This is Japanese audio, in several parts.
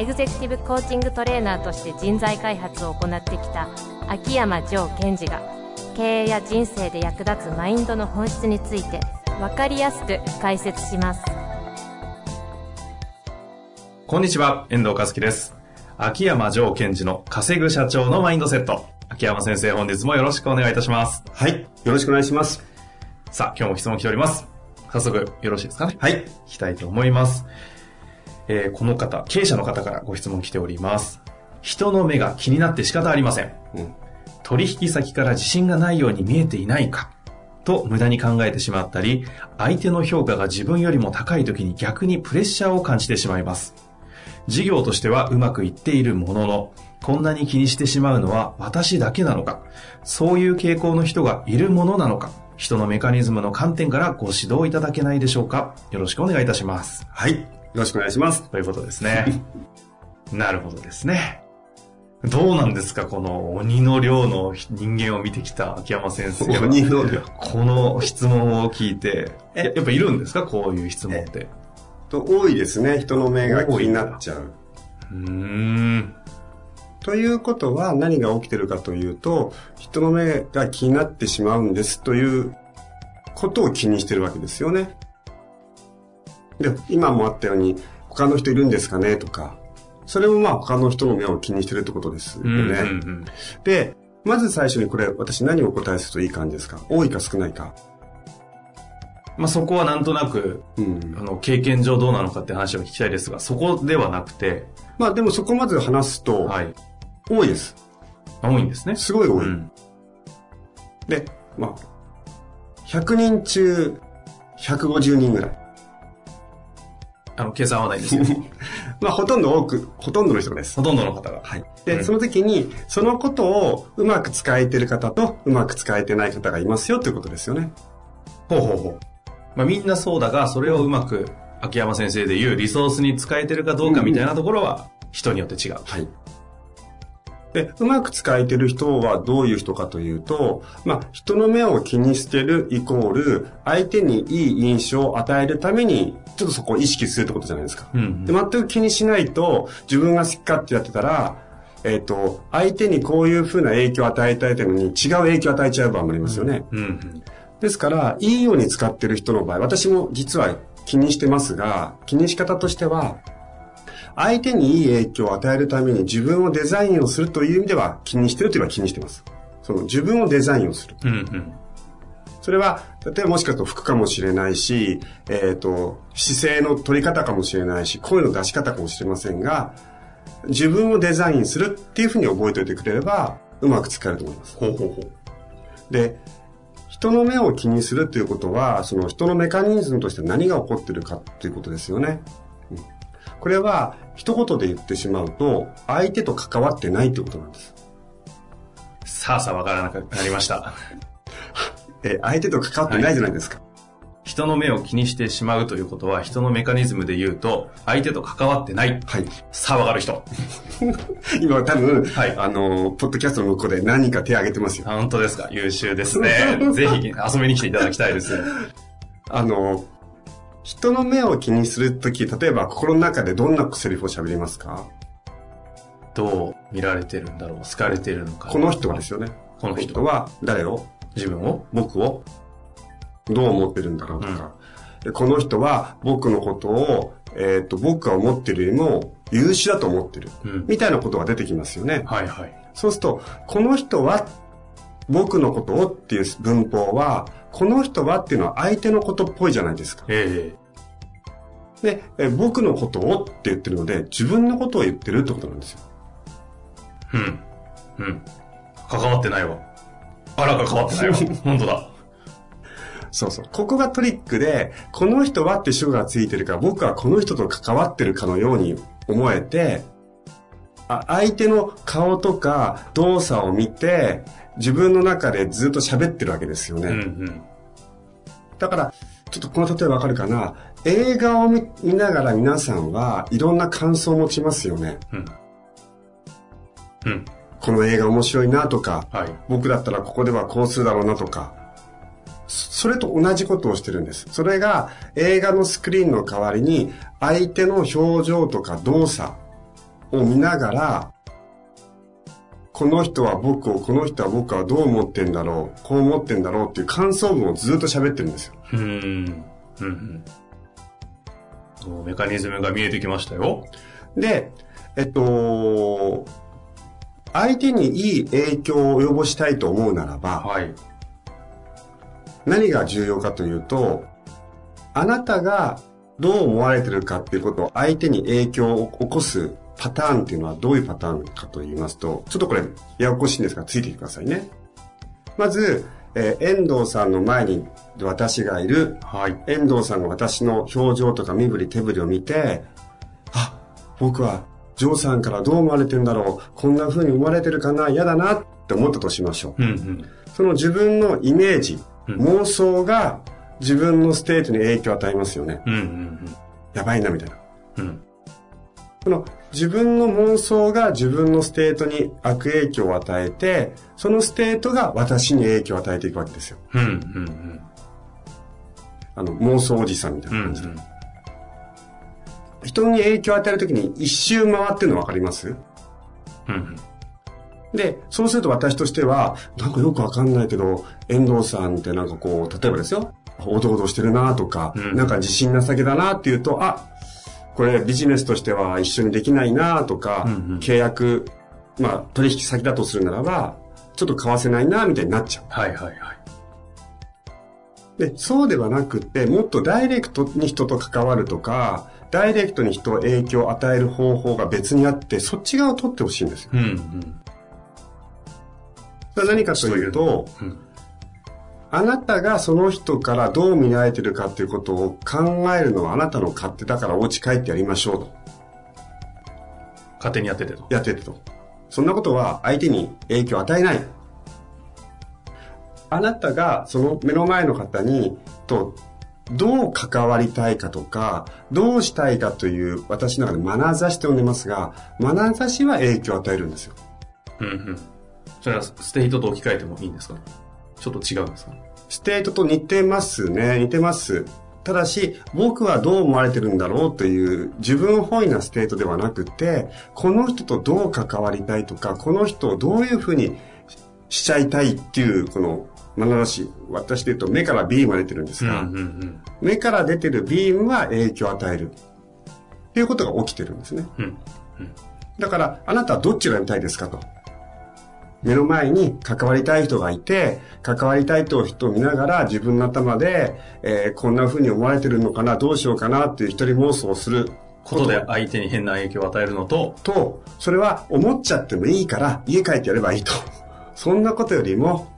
エグゼクティブコーチングトレーナーとして人材開発を行ってきた秋山城賢治が経営や人生で役立つマインドの本質について分かりやすく解説しますこんにちは、遠藤和樹です。秋山城賢治の稼ぐ社長のマインドセット。秋山先生、本日もよろしくお願いいたします。はい。よろしくお願いします。さあ、今日も質問来ております。早速、よろしいですかね？はい。いきたいと思います。えーこの方、経営者の方からご質問来ております。人の目が気になって仕方ありません。うん。取引先から自信がないように見えていないかと無駄に考えてしまったり、相手の評価が自分よりも高い時に逆にプレッシャーを感じてしまいます。事業としてはうまくいっているものの、こんなに気にしてしまうのは私だけなのか、そういう傾向の人がいるものなのか、人のメカニズムの観点からご指導いただけないでしょうか。よろしくお願いいたします。はい。よろしくお願いします。ということですね。なるほどですね。どうなんですかこの鬼の量の人間を見てきた秋山先生は。鬼の量この質問を聞いて、え？ややっぱいるんですかこういう質問って？と多いですね。人の目が気になっちゃう。うーん。ということは何が起きてるかというと、人の目が気になってしまうんですということを気にしてるわけですよね。で、今もあったように、他の人いるんですかねとか、それもまあ他の人の目を気にしてるってことですよね。うんうんうんで、まず最初にこれ、私何をお答えするといい感じですか？多いか少ないかまあそこはなんとなく、うんあ。の、経験上どうなのかって話を聞きたいですが、そこではなくて、まあでもそこまず話すと、はい。多いです。多いんですね。すごい多い。うん。で、まあ、100人中150人ぐらい。あの、計算はないですよ。まあほとんど多く、ほとんどの人です。ほとんどの方が。はい。で、うんその時に、そのことをうまく使えてる方とうまく使えてない方がいますよということですよね。ほうほうほう。まあみんなそうだが、それをうまく、秋山先生で言うリソースに使えてるかどうかみたいなところは、人によって違う。はい。で、うまく使えてる人はどういう人かというと、まあ、人の目を気にしてるイコール、相手にいい印象を与えるために、ちょっとそこを意識するってことじゃないですか。うんで、全く気にしないと、自分が好き勝手やってたら、えっ、と、相手にこういう風な影響を与えたいたいのに、違う影響を与えちゃう場合もありますよね。うんうん。ですから、いいように使ってる人の場合、私も実は気にしてますが、気にし方としては、相手にいい影響を与えるために自分をデザインをするという意味では気にしてるといえば気にしてます。その自分をデザインをする。うんうん。それは、例えばもしかすると服かもしれないし、えっ、と、姿勢の取り方かもしれないし、声の出し方かもしれませんが、自分をデザインするっていうふうに覚えておいてくれれば、うまく使えると思います。ほうほうほう。で、人の目を気にするということは、その人のメカニズムとして何が起こってるかということですよね。うんこれは、一言で言ってしまうと、相手と関わってないということなんです。さあさあわからなくなりました。え、相手と関わってないじゃないですか。人の目を気にしてしまうということは、人のメカニズムで言うと、相手と関わってない。はい。さあわかる人。今多分、はいあの、ポッドキャストの向こうで何人か手を挙げてますよ。本当ですか優秀ですね。ぜひ遊びに来ていただきたいです。あの、人の目を気にするとき、例えば心の中でどんなセリフを喋りますか？どう見られてるんだろう好かれてるのか。この人はですよね。この人は？誰を？自分を？僕を？どう思ってるんだろうとか、でこの人は僕のことを、えっ、と、僕が思ってるよりも優秀だと思ってる。うんみたいなことが出てきますよね。はいはい。そうすると、この人は僕のことをっていう文法は、この人はっていうのは相手のことっぽいじゃないですか。えで、え僕のことをって言ってるので、自分のことを言ってるってことなんですよ。えうん。うん。関わってないわ。あら、関わってないわ。本当だ。そうそう。ここがトリックで、この人はって主語がついてるから、僕はこの人と関わってるかのように思えて、あ相手の顔とか動作を見て、自分の中でずっと喋ってるわけですよね。うんうん。だから、ちょっとこの例えわかるかな？映画を見見ながら皆さんはいろんな感想を持ちますよね。うん。うん。この映画面白いなとか、はい。僕だったらここではこうするだろうなとか、そそれと同じことをしてるんです。それが映画のスクリーンの代わりに相手の表情とか動作を見ながら、この人は僕を、この人は僕はどう思ってんだろう、こう思ってんだろうっていう感想文をずっと喋ってるんですよ。うーん。うんメカニズムが見えてきましたよ。で、えっと、相手にいい影響を及ぼしたいと思うならば、はい。何が重要かというと、あなたがどう思われてるかっていうことを相手に影響を起こすパターンっていうのはどういうパターンかと言いますと、ちょっとこれややこしいんですがついてきてくださいね。まず、えー遠藤さんの前に私がいる、はい。遠藤さんが私の表情とか身振り手振りを見て、あ、僕はジョーさんからどう思われてるんだろう、こんな風に思われてるかな、嫌だなって思ったとしましょう。うんうん。その自分のイメージ、うん妄想が自分のステートに影響を与えますよね。うんうんやばいな、みたいな。うん。うん。この自分の妄想が自分のステートに悪影響を与えて、そのステートが私に影響を与えていくわけですよ。うんうんあの、妄想おじさんみたいうん。うなん感じで。うん。人に影響を与えるときに一周回ってるの分かります？うんで、そうすると私としては、なんかよくわかんないけど、遠藤さんってなんかこう、例えばですよ、おどおどしてるなとか、うんなんか自信なさげだなっていうと、あ、これビジネスとしては一緒にできないなとか、うんうん契約、まあ取引先だとするならば、ちょっと交わせないなみたいになっちゃはいはいはい。う。で、そうではなくって、もっとダイレクトに人と関わるとか、ダイレクトに人を影響を与える方法が別にあって、そっち側を取ってほしいんですよ。うんうん。何かというと、うんあなたがその人からどう見られてるかということを考えるのはあなたの勝手だからお家帰ってやりましょうと。勝手にやっててと。やっててと。そんなことは相手に影響を与えない。あなたがその目の前の方にとどう関わりたいかとか、どうしたいかという私の中で眼差しと呼んでますが、眼差しは影響を与えるんですよ。うんうん。それはステートと置き換えてもいいんですか？ちょっと違うんですか？ステートと似てますね。似てます。ただし、僕はどう思われてるんだろうという自分本位なステートではなくて、この人とどう関わりたいとか、この人をどういうふうにしちゃいたいっていう、この、眼差し、私で言うと目からビームが出てるんですが、うんうん目から出てるビームは影響を与える。っていうことが起きてるんですね。うん。だから、あなたはどっちがやりたいですかと。目の前に関わりたい人がいて、関わりたいと人を見ながら自分の頭で、えーこんな風に思われてるのかな、どうしようかなっていう一人妄想をすることで相手に変な影響を与えるのと、と、それは思っちゃってもいいから家帰ってやればいいと。そんなことよりも、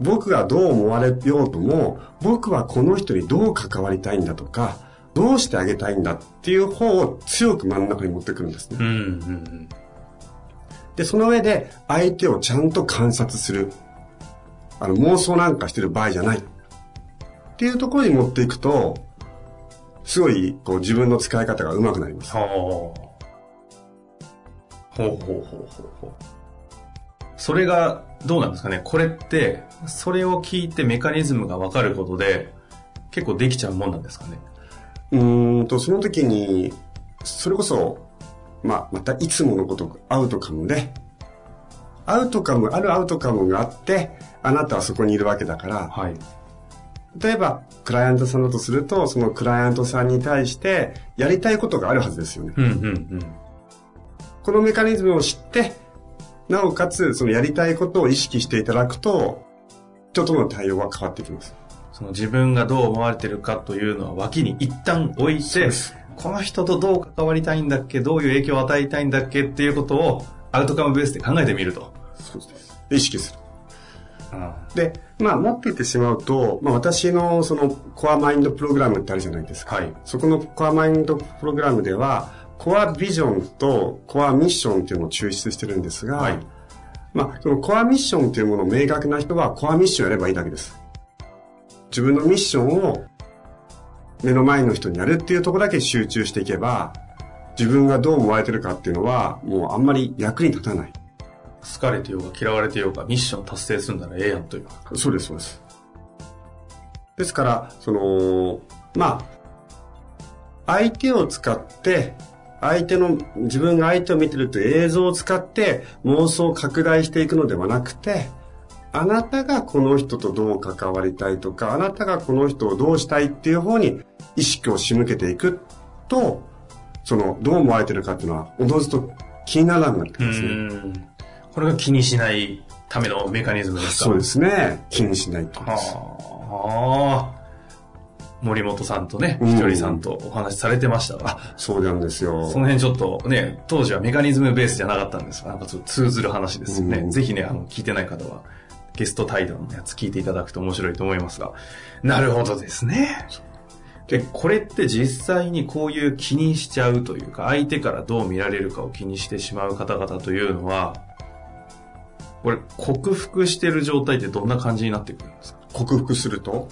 僕がどう思われようとも、僕はこの人にどう関わりたいんだとか、どうしてあげたいんだっていう方を強く真ん中に持ってくるんですね。うんうんで、その上で相手をちゃんと観察する。あの、妄想なんかしてる場合じゃない。っていうところに持っていくと、すごい、こう、自分の使い方が上手くなります。はあ。ほうほうほうほうほう。それが、どうなんですかねこれって、それを聞いてメカニズムがわかることで、結構できちゃうもんなんですかねうーんと、その時に、それこそ、まあ、またいつものこと、アウトカムで、アウトカム、あるアウトカムがあって、あなたはそこにいるわけだから、はい。例えば、クライアントさんだとすると、そのクライアントさんに対して、やりたいことがあるはずですよね。うんうんうん。このメカニズムを知って、なおかつ、そのやりたいことを意識していただくと、人との対応は変わってきます。その自分がどう思われてるかというのは脇に一旦置いてこの人とどう関わりたいんだっけどういう影響を与えたいんだっけっていうことをアウトカムベースで考えてみると。そうです。意識する。で、まあ、持っていってしまうと、まあ、私のそのコアマインドプログラムってあるじゃないですか。はい。そこのコアマインドプログラムでは、コアビジョンとコアミッションっていうのを抽出してるんですが、はいまあ、そのコアミッションっていうものを明確な人はコアミッションやればいいだけです。自分のミッションを目の前の人にやるっていうところだけ集中していけば、自分がどう思われてるかっていうのは、もうあんまり役に立たない。好かれてようが嫌われてようがミッション達成するんならええやんという。そうです、そうです。ですから、その、まあ、相手を使って、相手の、自分が相手を見てるという映像を使って妄想を拡大していくのではなくて、あなたがこの人とどう関わりたいとか、あなたがこの人をどうしたいっていう方に意識を仕向けていくと、その、どう思われてるかっていうのは、おのずと気にならなくなってきますね。ん。これが気にしないためのメカニズムですか？そうですね。気にしないと。はあ。森本さんとね、うんひとりさんとお話しされてましたが、そうなんですよ。その辺ちょっとね、当時はメカニズムベースじゃなかったんですが、なんかちょっと通ずる話ですよね。うんぜひね、あの、聞いてない方は、ゲスト対談のやつ聞いていただくと面白いと思いますが。なるほどですね。で、これって実際にこういう気にしちゃうというか、相手からどう見られるかを気にしてしまう方々というのは、これ、克服してる状態ってどんな感じになってくるんですか？克服すると？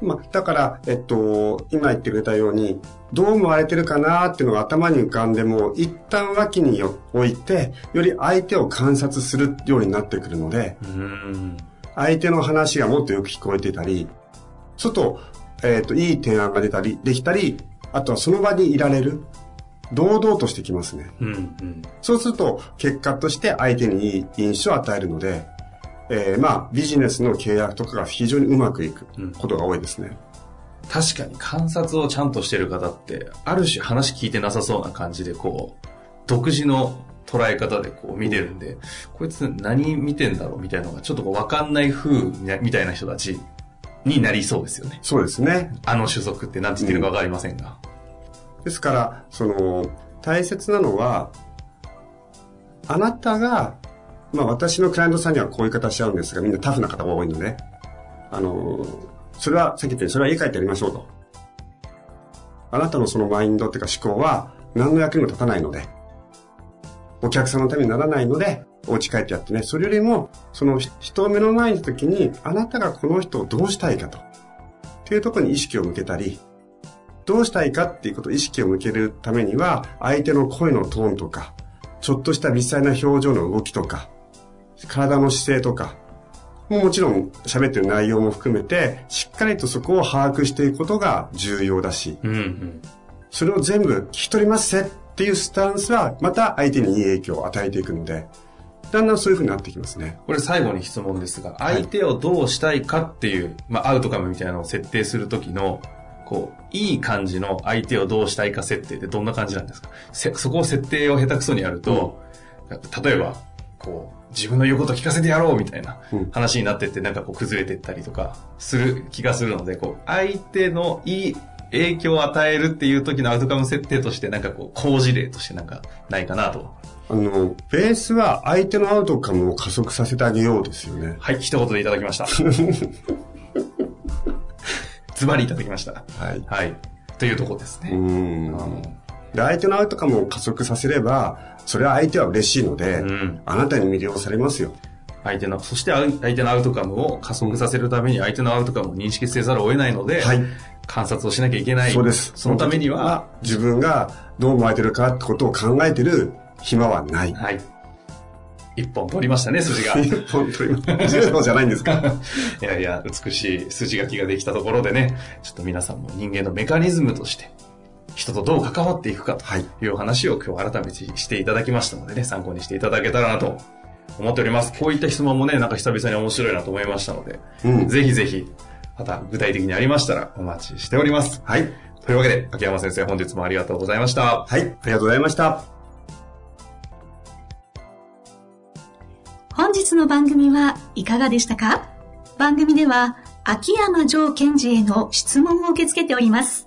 まあ、だから、えっと、今言ってくれたように、どう思われてるかなっていうのが頭に浮かんでも、一旦脇に置いて、より相手を観察するようになってくるので、うん。相手の話がもっとよく聞こえてたり、ちょっと、えっと、いい提案が出たり、できたり、あとはその場にいられる。堂々としてきますね。うん。うん。そうすると、結果として相手にいい印象を与えるので、えーまあ、ビジネスの契約とかが非常にうまくいくことが多いですね。確かに観察をちゃんとしてる方って、ある種話聞いてなさそうな感じで、こう、独自の捉え方でこう見てるんで、こいつ何見てんだろうみたいなのがちょっとこうわかんない風みたいな人たちになりそうですよね。そうですね。あの種族って何て言ってるかわかりませんが。ですから、その、大切なのは、あなたが、まあ私のクライアントさんにはこういう方しちゃうんですが、みんなタフな方が多いので、あの、それは、さっき言ったように、それは家帰ってやりましょうと。あなたのそのマインドっていうか思考は、何の役にも立たないので、お客さんのためにならないので、お家帰ってやってね。それよりも、その人を目の前にした時に、あなたがこの人をどうしたいかと。っていうところに意識を向けたり、どうしたいかっていうこと意識を向けるためには、相手の声のトーンとか、ちょっとした微細な表情の動きとか、体の姿勢とか、もちろん喋ってる内容も含めて、しっかりとそこを把握していくことが重要だし、うんうん。それを全部聞き取りますせっていうスタンスは、また相手にいい影響を与えていくので、だんだんそういう風になってきますね。これ最後に質問ですが、い相手をどうしたいかっていう、まあアウトカムみたいなのを設定するときの、こう、いい感じの相手をどうしたいか設定ってどんな感じなんですか？せそこを設定を下手くそにやると、例えば、こう、自分の言うこと聞かせてやろうみたいなうん話になってってなんかこう崩れてったりとかする気がするので、こう、相手のいい影響を与えるっていう時のアウトカム設定としてなんかこう、好事例としてなんかないかなと。あの、ベースは相手のアウトカムを加速させてあげようですよね。はい、一言でいただきました。ズバリいただきました。はい。はい。というところですうね。んあので、相手のアウトカムを加速させれば、それは相手は嬉しいので、うんあなたに魅了されますよ。相手の、そして相相手のアウトカムを加速させるために相手のアウトカムを認識せざるを得ないので、はい。観察をしなきゃいけない。そうです。そのためには、、自分がどう思われてるかってことを考えてる暇はない。はい。一本取りましたね、筋が。本当に。10秒じゃないんですか いやいや、美しい筋書きができたところでね、ちょっと皆さんも人間のメカニズムとして、人とどう関わっていくかとはい。いうお話を今日改めてしていただきましたのでね、参考にしていただけたらなと思っております。こういった質問もね、なんか久々に面白いなと思いましたので、うん。ぜひぜひ、また具体的にありましたらお待ちしております。はい。というわけで、秋山先生本日もありがとうございました。はい。ありがとうございました。本日の番組はいかがでしたか？番組では秋山城賢治への質問を受け付けております。